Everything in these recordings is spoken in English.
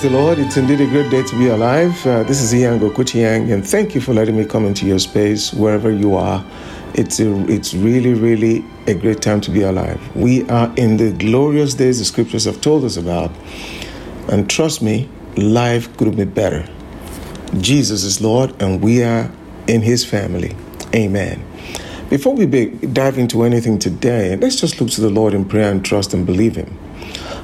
Praise the Lord. It's indeed a great day to be alive. Uh, this is Ian Gokuchiang, and thank you for letting me come into your space wherever you are. It's, a, it's really, really a great time to be alive. We are in the glorious days the scriptures have told us about. And trust me, life could be better. Jesus is Lord, and we are in his family. Amen. Before we dive into anything today, let's just look to the Lord in prayer and trust and believe Him.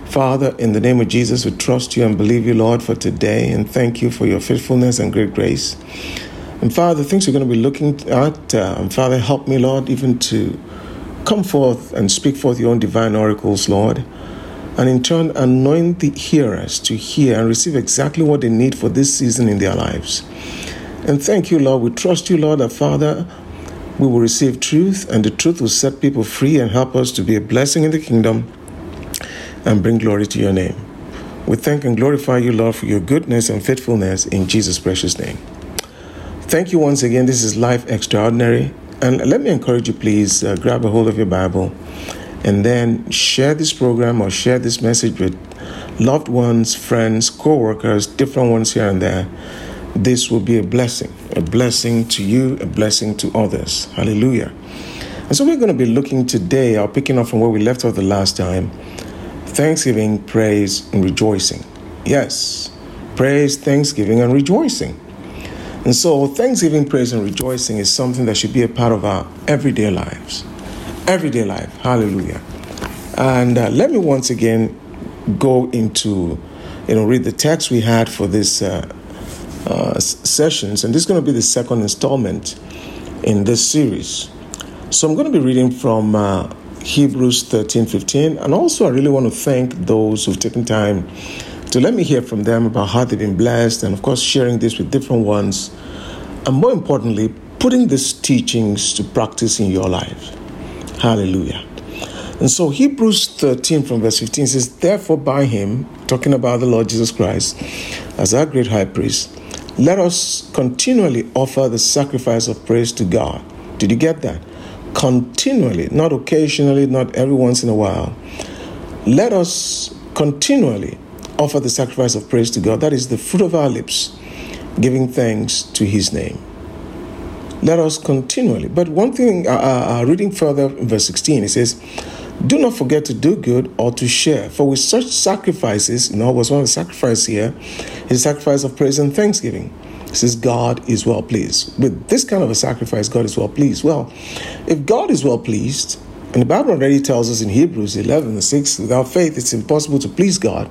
Father, in the name of Jesus, we trust you and believe you, Lord, for today, and thank you for your faithfulness and great grace. And Father, the things we're going to be looking at, uh, and Father, help me, Lord, even to come forth and speak forth your own divine oracles, Lord. And in turn, anoint the hearers to hear and receive exactly what they need for this season in their lives. And thank you, Lord. We trust you, Lord, that Father, we will receive truth, and the truth will set people free and help us to be a blessing in the kingdom and bring glory to your name. We thank and glorify you, Lord, for your goodness and faithfulness in Jesus' precious name. Thank you once again. This is Life Extraordinary. And let me encourage you, please uh, grab a hold of your Bible and then share this program or share this message with loved ones, friends, co workers, different ones here and there this will be a blessing, a blessing to you, a blessing to others. Hallelujah. And so we're going to be looking today, or picking up from where we left off the last time thanksgiving, praise, and rejoicing. Yes, praise, thanksgiving, and rejoicing. And so, thanksgiving, praise, and rejoicing is something that should be a part of our everyday lives. Everyday life. Hallelujah. And uh, let me once again go into, you know, read the text we had for this uh, uh, sessions, and this is going to be the second installment in this series. So I'm going to be reading from uh, Hebrews 13 15, and also I really want to thank those who've taken time to let me hear from them about how they've been blessed, and of course, sharing this with different ones, and more importantly, putting these teachings to practice in your life. Hallelujah. And so Hebrews 13 from verse 15 says, Therefore, by him, talking about the Lord Jesus Christ as our great high priest, let us continually offer the sacrifice of praise to God. Did you get that? Continually, not occasionally, not every once in a while. Let us continually offer the sacrifice of praise to God. That is the fruit of our lips, giving thanks to His name. Let us continually. But one thing, uh, uh, uh reading further verse 16, it says, do not forget to do good or to share, for with such sacrifices, you know, was one of the sacrifices here, is sacrifice of praise and thanksgiving. Says God is well pleased. With this kind of a sacrifice, God is well pleased. Well, if God is well pleased, and the Bible already tells us in Hebrews 11 6, without faith, it's impossible to please God.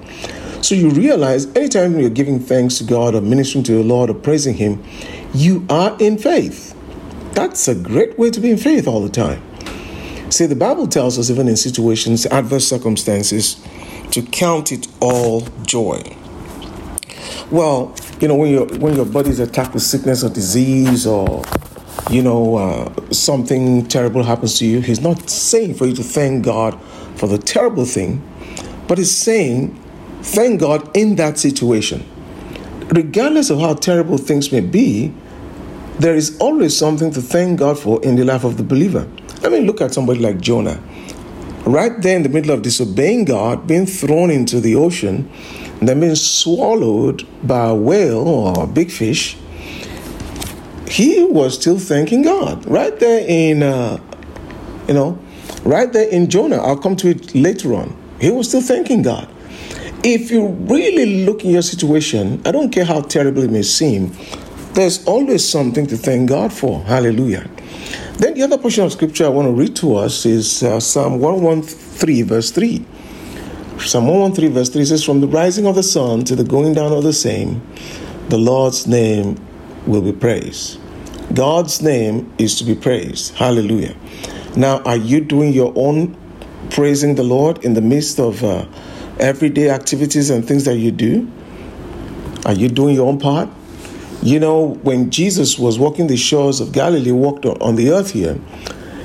So you realize anytime you're giving thanks to God or ministering to the Lord or praising Him, you are in faith. That's a great way to be in faith all the time. See, the Bible tells us, even in situations, adverse circumstances, to count it all joy. Well, you know, when your when your body's attacked with sickness or disease, or you know, uh, something terrible happens to you, He's not saying for you to thank God for the terrible thing, but He's saying, thank God in that situation. Regardless of how terrible things may be, there is always something to thank God for in the life of the believer. Let me look at somebody like Jonah. Right there in the middle of disobeying God, being thrown into the ocean, and then being swallowed by a whale or a big fish, he was still thanking God. Right there in, uh, you know, right there in Jonah. I'll come to it later on. He was still thanking God. If you really look in your situation, I don't care how terrible it may seem, there's always something to thank God for. Hallelujah. Then the other portion of scripture I want to read to us is uh, Psalm 113, verse 3. Psalm 113, verse 3 says, From the rising of the sun to the going down of the same, the Lord's name will be praised. God's name is to be praised. Hallelujah. Now, are you doing your own praising the Lord in the midst of uh, everyday activities and things that you do? Are you doing your own part? You know, when Jesus was walking the shores of Galilee, walked on the earth here,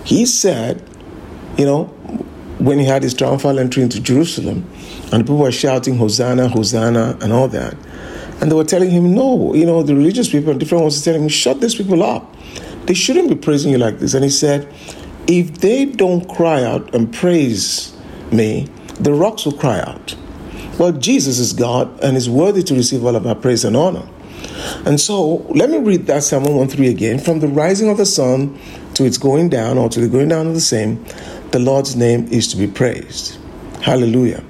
he said, you know, when he had his triumphal entry into Jerusalem, and people were shouting, Hosanna, Hosanna, and all that. And they were telling him, no, you know, the religious people and different ones were telling him, shut these people up. They shouldn't be praising you like this. And he said, if they don't cry out and praise me, the rocks will cry out. Well, Jesus is God and is worthy to receive all of our praise and honor. And so let me read that Psalm 113 again. From the rising of the sun to its going down, or to the going down of the same, the Lord's name is to be praised. Hallelujah.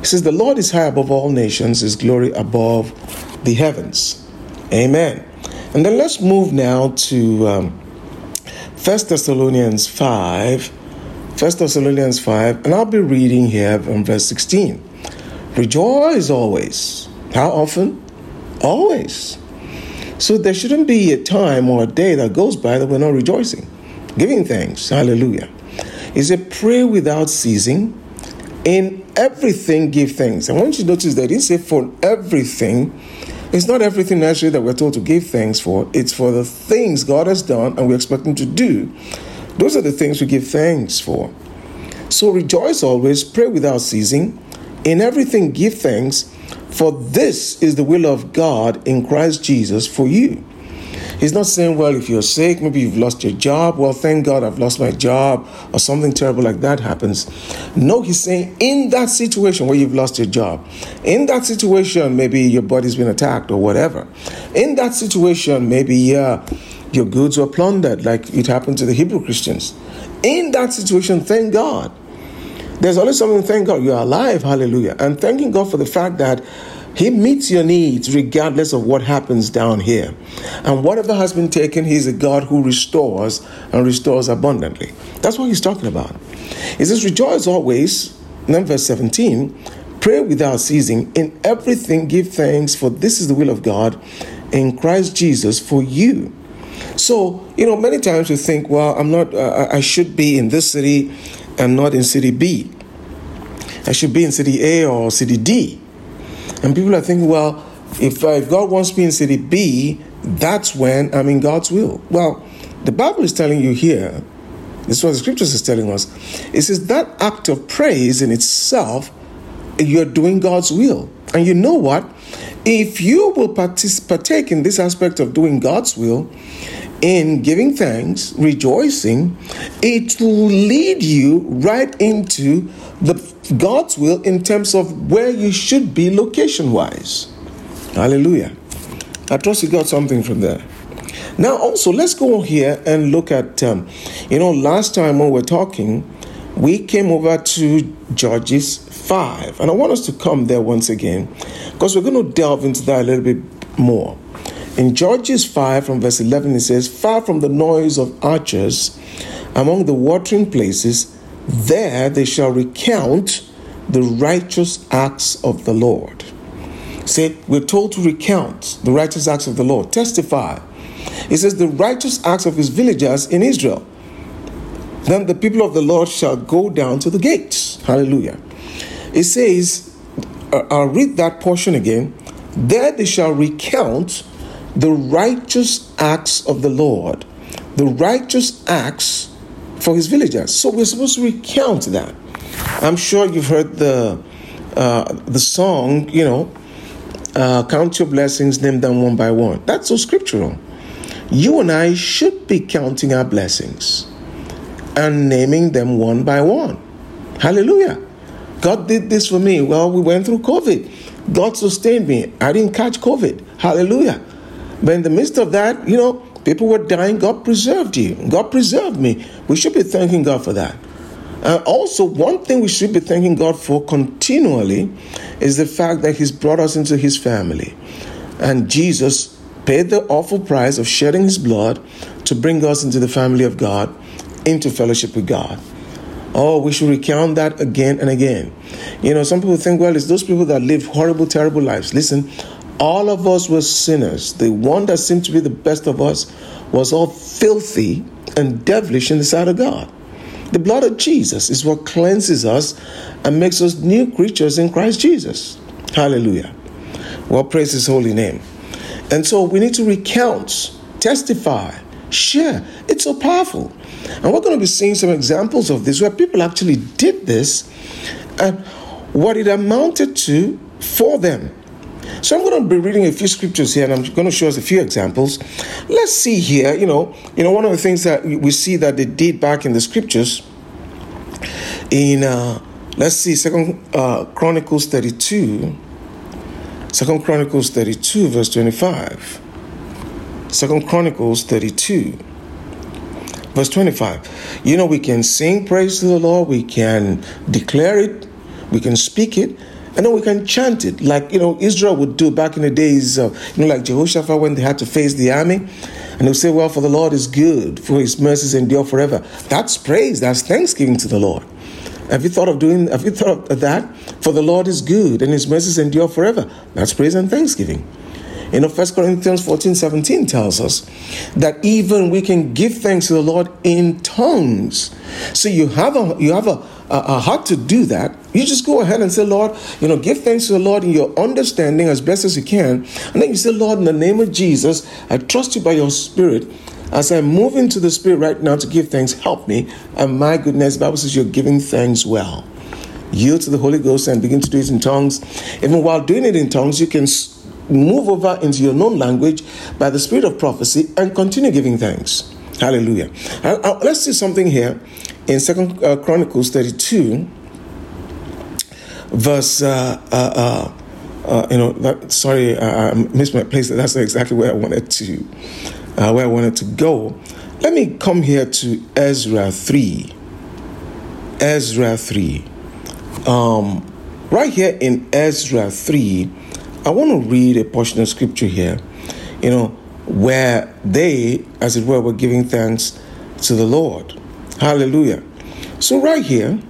He says, The Lord is high above all nations, his glory above the heavens. Amen. And then let's move now to um, 1 Thessalonians 5. 1 Thessalonians 5, and I'll be reading here from verse 16. Rejoice always. How often? Always. So there shouldn't be a time or a day that goes by that we're not rejoicing, giving thanks. Hallelujah. He said, Pray without ceasing. In everything, give thanks. I want you to notice that he said, For everything, it's not everything necessarily that we're told to give thanks for, it's for the things God has done and we expect Him to do. Those are the things we give thanks for. So rejoice always, pray without ceasing. In everything, give thanks, for this is the will of God in Christ Jesus for you. He's not saying, well, if you're sick, maybe you've lost your job. Well, thank God I've lost my job, or something terrible like that happens. No, he's saying, in that situation where you've lost your job, in that situation, maybe your body's been attacked or whatever. In that situation, maybe uh, your goods were plundered, like it happened to the Hebrew Christians. In that situation, thank God. There's always something thank God. You're alive, hallelujah. And thanking God for the fact that he meets your needs regardless of what happens down here. And whatever has been taken, He's a God who restores and restores abundantly. That's what He's talking about. He says, Rejoice always. then verse 17, pray without ceasing. In everything, give thanks, for this is the will of God in Christ Jesus for you. So, you know, many times we think, well, I'm not, uh, I should be in this city and not in city B. I should be in city A or city D. And people are thinking, well, if, uh, if God wants me in city B, that's when I'm in God's will. Well, the Bible is telling you here, this is what the scriptures is telling us. It says that act of praise in itself, you're doing God's will. And you know what? If you will partake in this aspect of doing God's will, in giving thanks, rejoicing, it will lead you right into the God's will in terms of where you should be location wise. Hallelujah. I trust you got something from there. Now, also, let's go here and look at, um, you know, last time when we we're talking, we came over to Judges 5. And I want us to come there once again because we're going to delve into that a little bit more. In Judges 5, from verse 11, it says, Far from the noise of archers among the watering places, there they shall recount the righteous acts of the Lord. Say, we're told to recount the righteous acts of the Lord, testify. It says, the righteous acts of his villagers in Israel. Then the people of the Lord shall go down to the gates. Hallelujah. It says, uh, I'll read that portion again. There they shall recount the righteous acts of the Lord, the righteous acts for his villagers. So we're supposed to recount that. I'm sure you've heard the uh, the song, you know, uh, count your blessings, name them one by one. That's so scriptural. You and I should be counting our blessings and naming them one by one. Hallelujah. God did this for me. Well, we went through COVID. God sustained me. I didn't catch COVID. Hallelujah. But in the midst of that, you know, people were dying. God preserved you. God preserved me. We should be thanking God for that. Uh, also, one thing we should be thanking God for continually is the fact that He's brought us into His family. And Jesus paid the awful price of shedding His blood to bring us into the family of God, into fellowship with God. Oh, we should recount that again and again. You know, some people think, well, it's those people that live horrible, terrible lives. Listen, all of us were sinners. The one that seemed to be the best of us was all filthy and devilish in the sight of God. The blood of Jesus is what cleanses us and makes us new creatures in Christ Jesus. Hallelujah. Well, praise his holy name. And so we need to recount, testify, share. It's so powerful. And we're going to be seeing some examples of this where people actually did this and what it amounted to for them So I'm going to be reading a few scriptures here, and I'm going to show us a few examples. Let's see here. You know, you know, one of the things that we see that they did back in the scriptures. In uh, let's see, Second uh, Chronicles 32. Second Chronicles 32, verse 25. Second Chronicles 32 verse 25 you know we can sing praise to the lord we can declare it we can speak it and then we can chant it. Like you know israel would do back in the days of you know like jehoshaphat when they had to face the army. And they'll say well for the lord is good for his mercies endure forever. That's praise that's thanksgiving to the lord. Have you thought of doing have you thought of that? For the lord is good and his mercies endure forever. That's praise and thanksgiving. You know, 1 Corinthians 14 17 tells us that even we can give thanks to the Lord in tongues. So you have a you have a, heart to do that. You just go ahead and say, Lord, you know, give thanks to the Lord in your understanding as best as you can. And then you say, Lord, in the name of Jesus, I trust you by your spirit. As I move into the spirit right now to give thanks, help me. And my goodness, Bible says you're giving thanks well yield to the Holy Ghost and begin to do it in tongues. Even while doing it in tongues, you can move over into your known language by the spirit of prophecy and continue giving thanks. Hallelujah. Uh, uh, let's see something here in Second uh, Chronicles 32, verse. Uh, uh, uh, you know, that, sorry, I missed my place. That's exactly where I wanted to, where I wanted to go. Let me come here to Ezra three. Ezra three. Um, right here in Ezra three I want to read a portion of scripture here, you know, where they, as it were, were giving thanks to the Lord. Hallelujah. So, right here,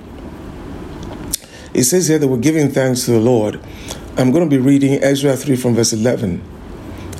it says here that we're giving thanks to the Lord. I'm going to be reading Ezra 3 from verse 11.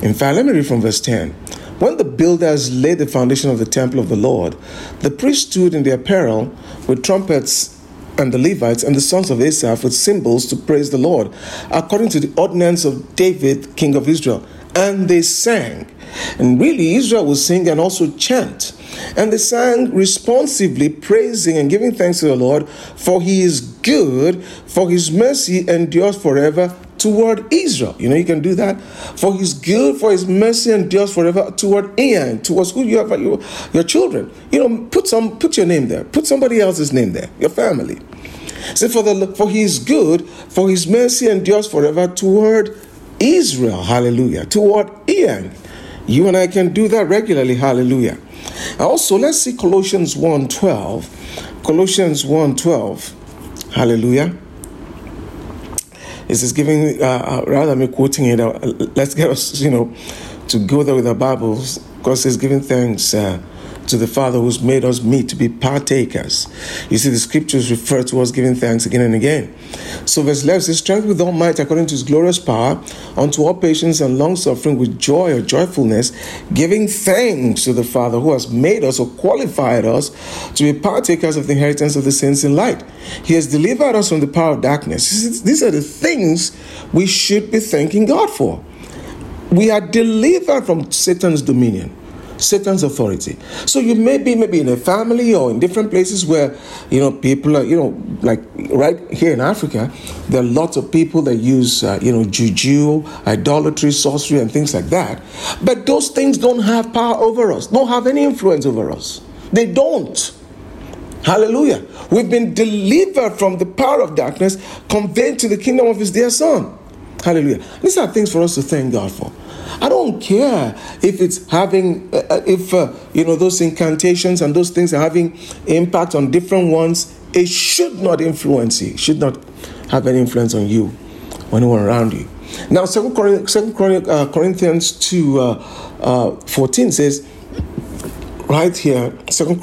In fact, let me read from verse 10. When the builders laid the foundation of the temple of the Lord, the priests stood in their apparel with trumpets and the Levites and the sons of Asaph with cymbals to praise the Lord, according to the ordinance of David, king of Israel. And they sang. And really, Israel will sing and also chant. And they sang responsively, praising and giving thanks to the Lord, for he is good, for his mercy endures forever toward Israel. You know, you can do that. For his good, for his mercy endures forever toward Ian, towards who you have your, your children. You know, put some put your name there. Put somebody else's name there, your family. Say for the for his good, for his mercy endures forever toward Israel. Hallelujah. Toward Ian. You and I can do that regularly. Hallelujah. Also, let's see Colossians 1:12. Colossians 1:12. Hallelujah. This is giving, uh, uh, rather me quoting it, uh, let's get us, you know, to go there with our Bibles, because it's giving thanks uh, to the Father who's made us meet to be partakers. You see, the scriptures refer to us giving thanks again and again. So, verse 11 says, Strength with all might according to his glorious power, unto all patience and long suffering with joy or joyfulness, giving thanks to the Father who has made us or qualified us to be partakers of the inheritance of the saints in light. He has delivered us from the power of darkness. These are the things we should be thanking God for. We are delivered from Satan's dominion. Satan's authority. So you may be maybe in a family or in different places where you know people are you know like right here in Africa, there are lots of people that use uh, you know juju, idolatry, sorcery, and things like that. But those things don't have power over us. Don't have any influence over us. They don't. Hallelujah. We've been delivered from the power of darkness, conveyed to the kingdom of His dear Son. Hallelujah. These are things for us to thank God for. I don't care if it's having, uh, uh, if, uh, you know, those incantations and those things are having impact on different ones. It should not influence you, it should not have any influence on you or anyone around you. Now, Second uh, Corinthians 2 uh, uh, 14 says, right here, Second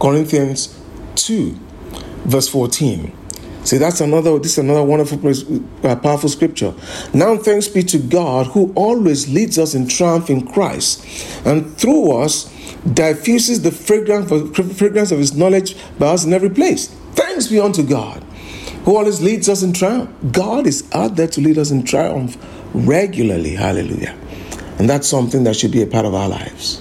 Corinthians 2, verse 14. See, that's another, this is another wonderful, uh, powerful scripture. Now, thanks be to God who always leads us in triumph in Christ and through us diffuses the fragrance, fragrance of his knowledge by us in every place. Thanks be unto God who always leads us in triumph. God is out there to lead us in triumph regularly. Hallelujah. And that's something that should be a part of our lives.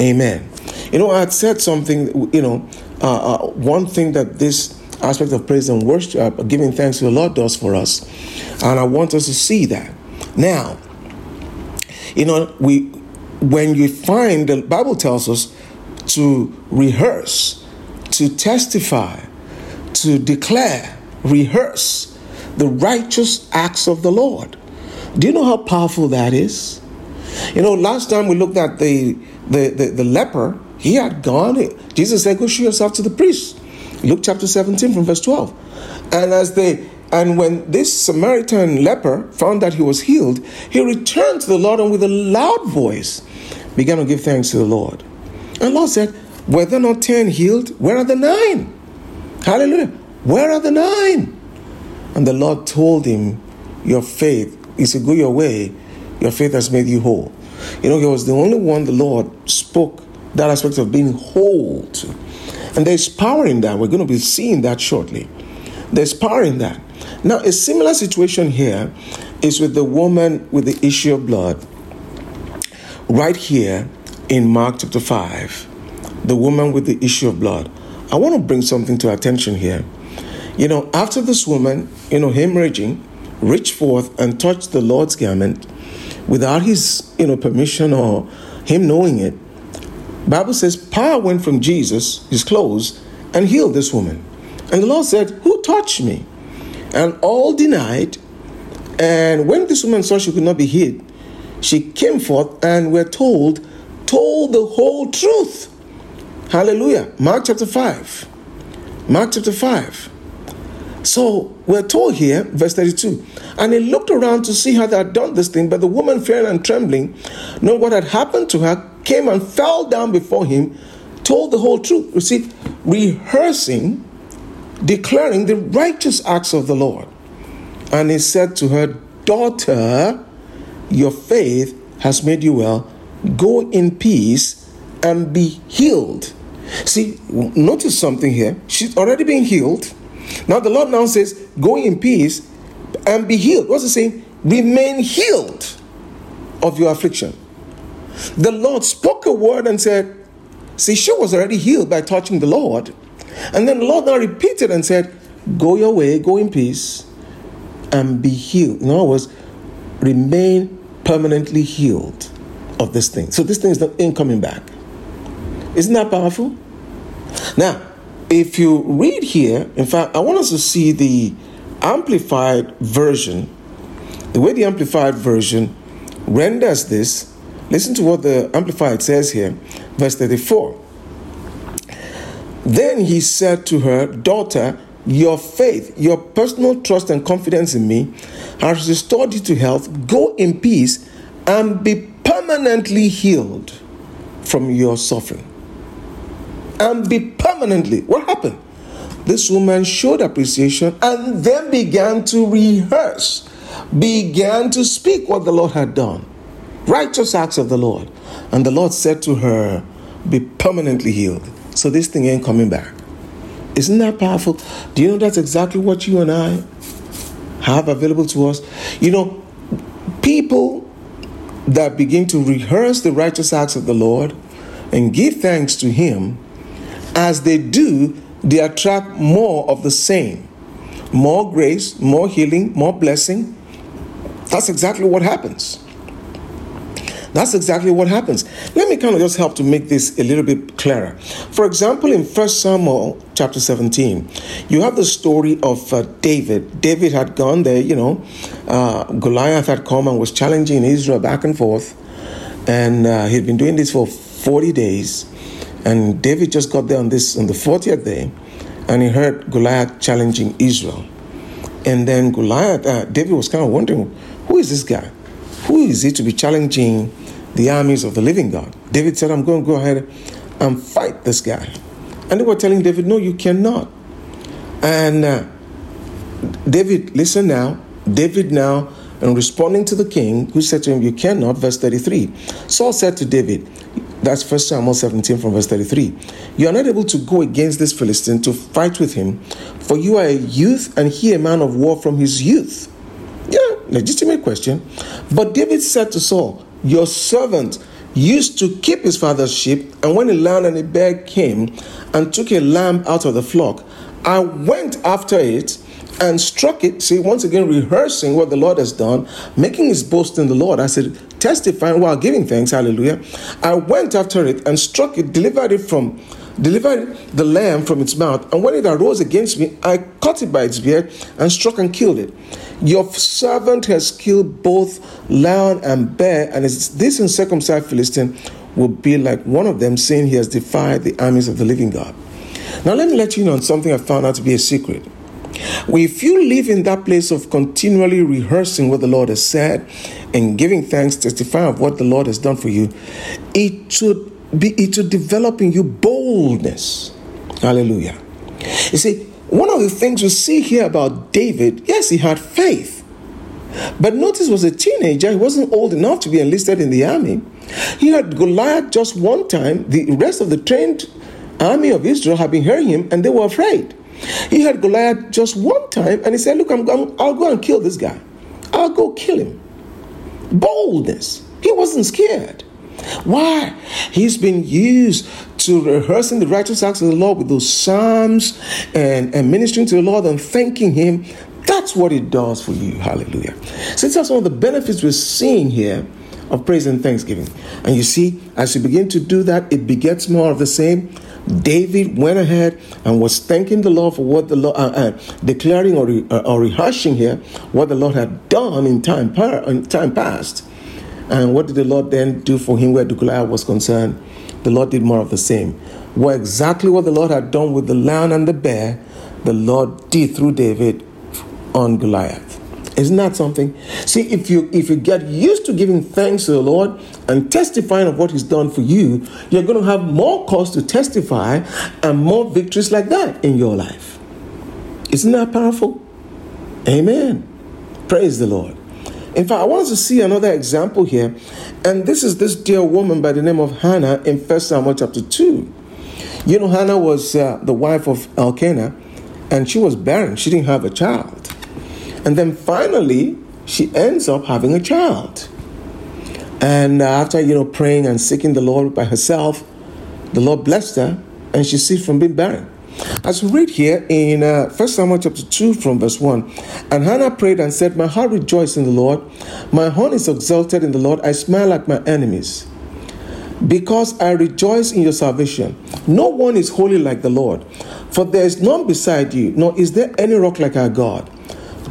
Amen. You know, I had said something, you know, uh, uh, one thing that this aspect of praise and worship, uh, giving thanks to the Lord does for us. And I want us to see that. Now, you know, we when you find the Bible tells us to rehearse, to testify, to declare, rehearse the righteous acts of the Lord. Do you know how powerful that is? You know, last time we looked at the the, the, the leper, he had gone. Jesus said, Go show yourself to the priest. Luke chapter 17 from verse 12. And as they and when this Samaritan leper found that he was healed, he returned to the Lord and with a loud voice began to give thanks to the Lord. And Lord said, Were there not ten healed? Where are the nine? Hallelujah. Where are the nine? And the Lord told him, Your faith is to go your way, your faith has made you whole. You know, he was the only one the Lord spoke that aspect of being whole to. And there's power in that. We're going to be seeing that shortly. There's power in that. Now, a similar situation here is with the woman with the issue of blood. Right here in Mark chapter 5, the woman with the issue of blood. I want to bring something to attention here. You know, after this woman, you know, hemorrhaging, reached forth and touched the Lord's garment without his, you know, permission or him knowing it, Bible says power went from Jesus, his clothes, and healed this woman. And the Lord said, Who touched me? And all denied. And when this woman saw she could not be hid, she came forth and we're told, told the whole truth. Hallelujah. Mark chapter 5. Mark chapter 5. So we're told here, verse 32, and he looked around to see how they had done this thing, but the woman, fearing and trembling, knowing what had happened to her, came and fell down before him, told the whole truth. You see, rehearsing, declaring the righteous acts of the Lord. And he said to her, Daughter, your faith has made you well. Go in peace and be healed. See, notice something here. She's already been healed. Now the Lord now says, Go in peace and be healed. What's he saying? Remain healed of your affliction. The Lord spoke a word and said, See, she was already healed by touching the Lord. And then the Lord now repeated and said, Go your way, go in peace, and be healed. In other words, remain permanently healed of this thing. So this thing is not ain't coming back. Isn't that powerful? Now, if you read here, in fact, I want us to see the amplified version. The way the amplified version renders this Listen to what the Amplified says here, verse 34. Then he said to her, Daughter, your faith, your personal trust and confidence in me has restored you to health. Go in peace and be permanently healed from your suffering. And be permanently. What happened? This woman showed appreciation and then began to rehearse, began to speak what the Lord had done righteous acts of the Lord. And the Lord said to her, Be permanently healed. So this thing ain't coming back. Isn't that powerful? Do you know that's exactly what you and I have available to us? You know, people that begin to rehearse the righteous acts of the Lord and give thanks to Him, as they do, they attract more of the same more grace, more healing, more blessing. That's exactly what happens. That's exactly what happens. Let me kind of just help to make this a little bit clearer. For example, in 1 Samuel chapter 17, you have the story of uh, David. David had gone there, you know, uh, Goliath had come and was challenging Israel back and forth. And uh, he'd been doing this for 40 days. And David just got there on this on the 40th day, and he heard Goliath challenging Israel. And then Goliath, uh, David was kind of wondering, who is this guy? Who is he to be challenging the armies of the living God? David said, I'm going to go ahead and fight this guy. And they were telling David, No, you cannot. And uh, David, listen now. David now, and responding to the king, who said to him, You cannot, verse 33. Saul said to David, that's 1 Samuel 17 from verse 33. You are not able to go against this Philistine to fight with him, for you are a youth and he a man of war from his youth. Yeah, legitimate question. But David said to Saul, Your servant used to keep his father's sheep, and when a lion and a bear came and took a lamb out of the flock, I went after it and struck it. See, once again, rehearsing what the Lord has done, making his boast in the Lord. I said, testifying while giving thanks. Hallelujah. I went after it and struck it, delivered it from delivered the lamb from its mouth, and when it arose against me, I caught it by its beard and struck and killed it. Your servant has killed both lion and bear, and this uncircumcised Philistine will be like one of them, saying he has defied the armies of the living God. Now, let me let you know on something I found out to be a secret. If you live in that place of continually rehearsing what the Lord has said and giving thanks, testifying of what the Lord has done for you, it should be it should develop in you boldness. Hallelujah. You see, one of the things we see here about David, yes, he had faith. But notice was a teenager, he wasn't old enough to be enlisted in the army. He had Goliath just one time. The rest of the trained army of Israel had been hearing him and they were afraid. He had Goliath just one time and he said, Look, I'm, going, I'll go and kill this guy. I'll go kill him. Boldness. He wasn't scared. Why? He's been used to rehearsing the righteous acts of the Lord with those psalms and, and ministering to the Lord and thanking Him. That's what it does for you. Hallelujah. So, that's some of the benefits we're seeing here of praise and thanksgiving. And you see, as you begin to do that, it begets more of the same. David went ahead and was thanking the Lord for what the Lord, uh, uh, declaring or, re, uh, or rehearsing here what the Lord had done in time, par- in time past. And what did the Lord then do for him where Goliath was concerned? The Lord did more of the same. Well, exactly what the Lord had done with the lion and the bear, the Lord did through David on Goliath. Isn't that something? See, if you if you get used to giving thanks to the Lord and testifying of what He's done for you, you're going to have more cause to testify and more victories like that in your life. Isn't that powerful? Amen. Praise the Lord. In fact, I want us to see another example here, and this is this dear woman by the name of Hannah in First Samuel chapter 2. You know, Hannah was uh, the wife of Elkanah, and she was barren. She didn't have a child. And then finally, she ends up having a child. And after, you know, praying and seeking the Lord by herself, the Lord blessed her, and she ceased from being barren. As we read here in uh, 1 Samuel chapter 2 from verse 1, and Hannah prayed and said, My heart rejoiced in the Lord, my horn is exalted in the Lord, I smile at my enemies. Because I rejoice in your salvation. No one is holy like the Lord, for there is none beside you, nor is there any rock like our God.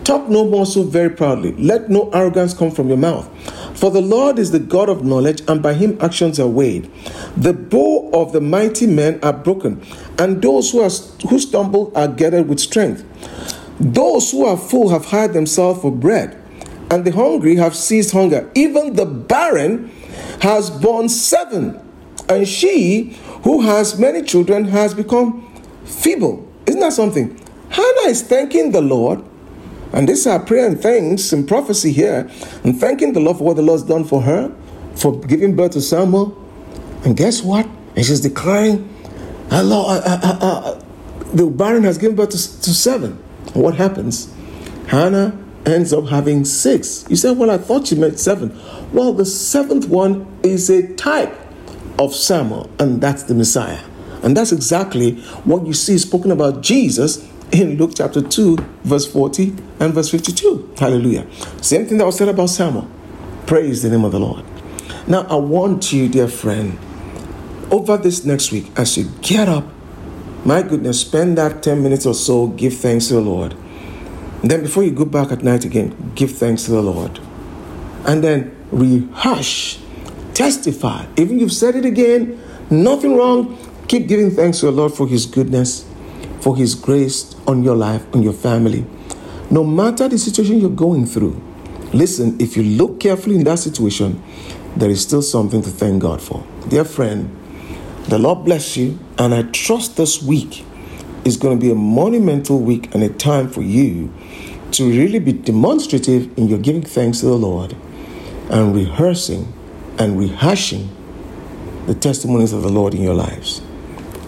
Talk no more so very proudly. Let no arrogance come from your mouth. For the Lord is the God of knowledge, and by him actions are weighed. The bow of the mighty men are broken, and those who, are, who stumble are gathered with strength. Those who are full have hired themselves for bread, and the hungry have ceased hunger. Even the barren has borne seven, and she who has many children has become feeble. Isn't that something? Hannah is thanking the Lord and this is our prayer and thanks and prophecy here, and thanking the Lord for what the Lord's done for her, for giving birth to Samuel. And guess what? And she's declaring, uh, uh, uh, the barren has given birth to, to seven. What happens? Hannah ends up having six. You say, Well, I thought you meant seven. Well, the seventh one is a type of Samuel, and that's the Messiah. And that's exactly what you see spoken about Jesus in Luke chapter 2, verse 40 and verse 52. Hallelujah. Same thing that was said about Samuel. Praise the name of the Lord. Now, I want you, dear friend, over this next week, as you get up, my goodness, spend that 10 minutes or so, give thanks to the Lord. And then before you go back at night again, give thanks to the Lord. And then rehash, testify. Even if you've said it again, nothing wrong. Keep giving thanks to the Lord for His goodness for His grace on your life, on your family. No matter the situation you're going through, listen, if you look carefully in that situation, there is still something to thank God for. Dear friend, the Lord bless you, and I trust this week is going to be a monumental week and a time for you to really be demonstrative in your giving thanks to the Lord and rehearsing and rehashing the testimonies of the Lord in your lives.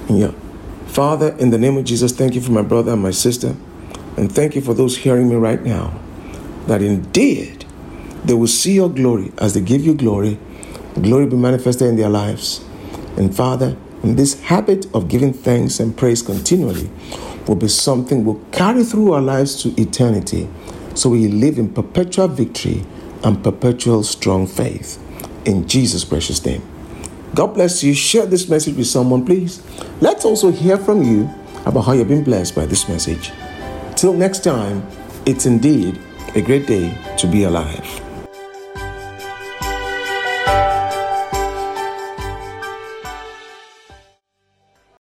Your Father, in the name of Jesus, thank you for my brother and my sister. And thank you for those hearing me right now, that indeed they will see your glory as they give you glory. Glory be manifested in their lives. And Father, in this habit of giving thanks and praise continually, will be something we'll carry through our lives to eternity. So we live in perpetual victory and perpetual strong faith. In Jesus' precious name. God bless you. Share this message with someone, please. Let's also hear from you about how you've been blessed by this message. Till next time, it's indeed a great day to be alive.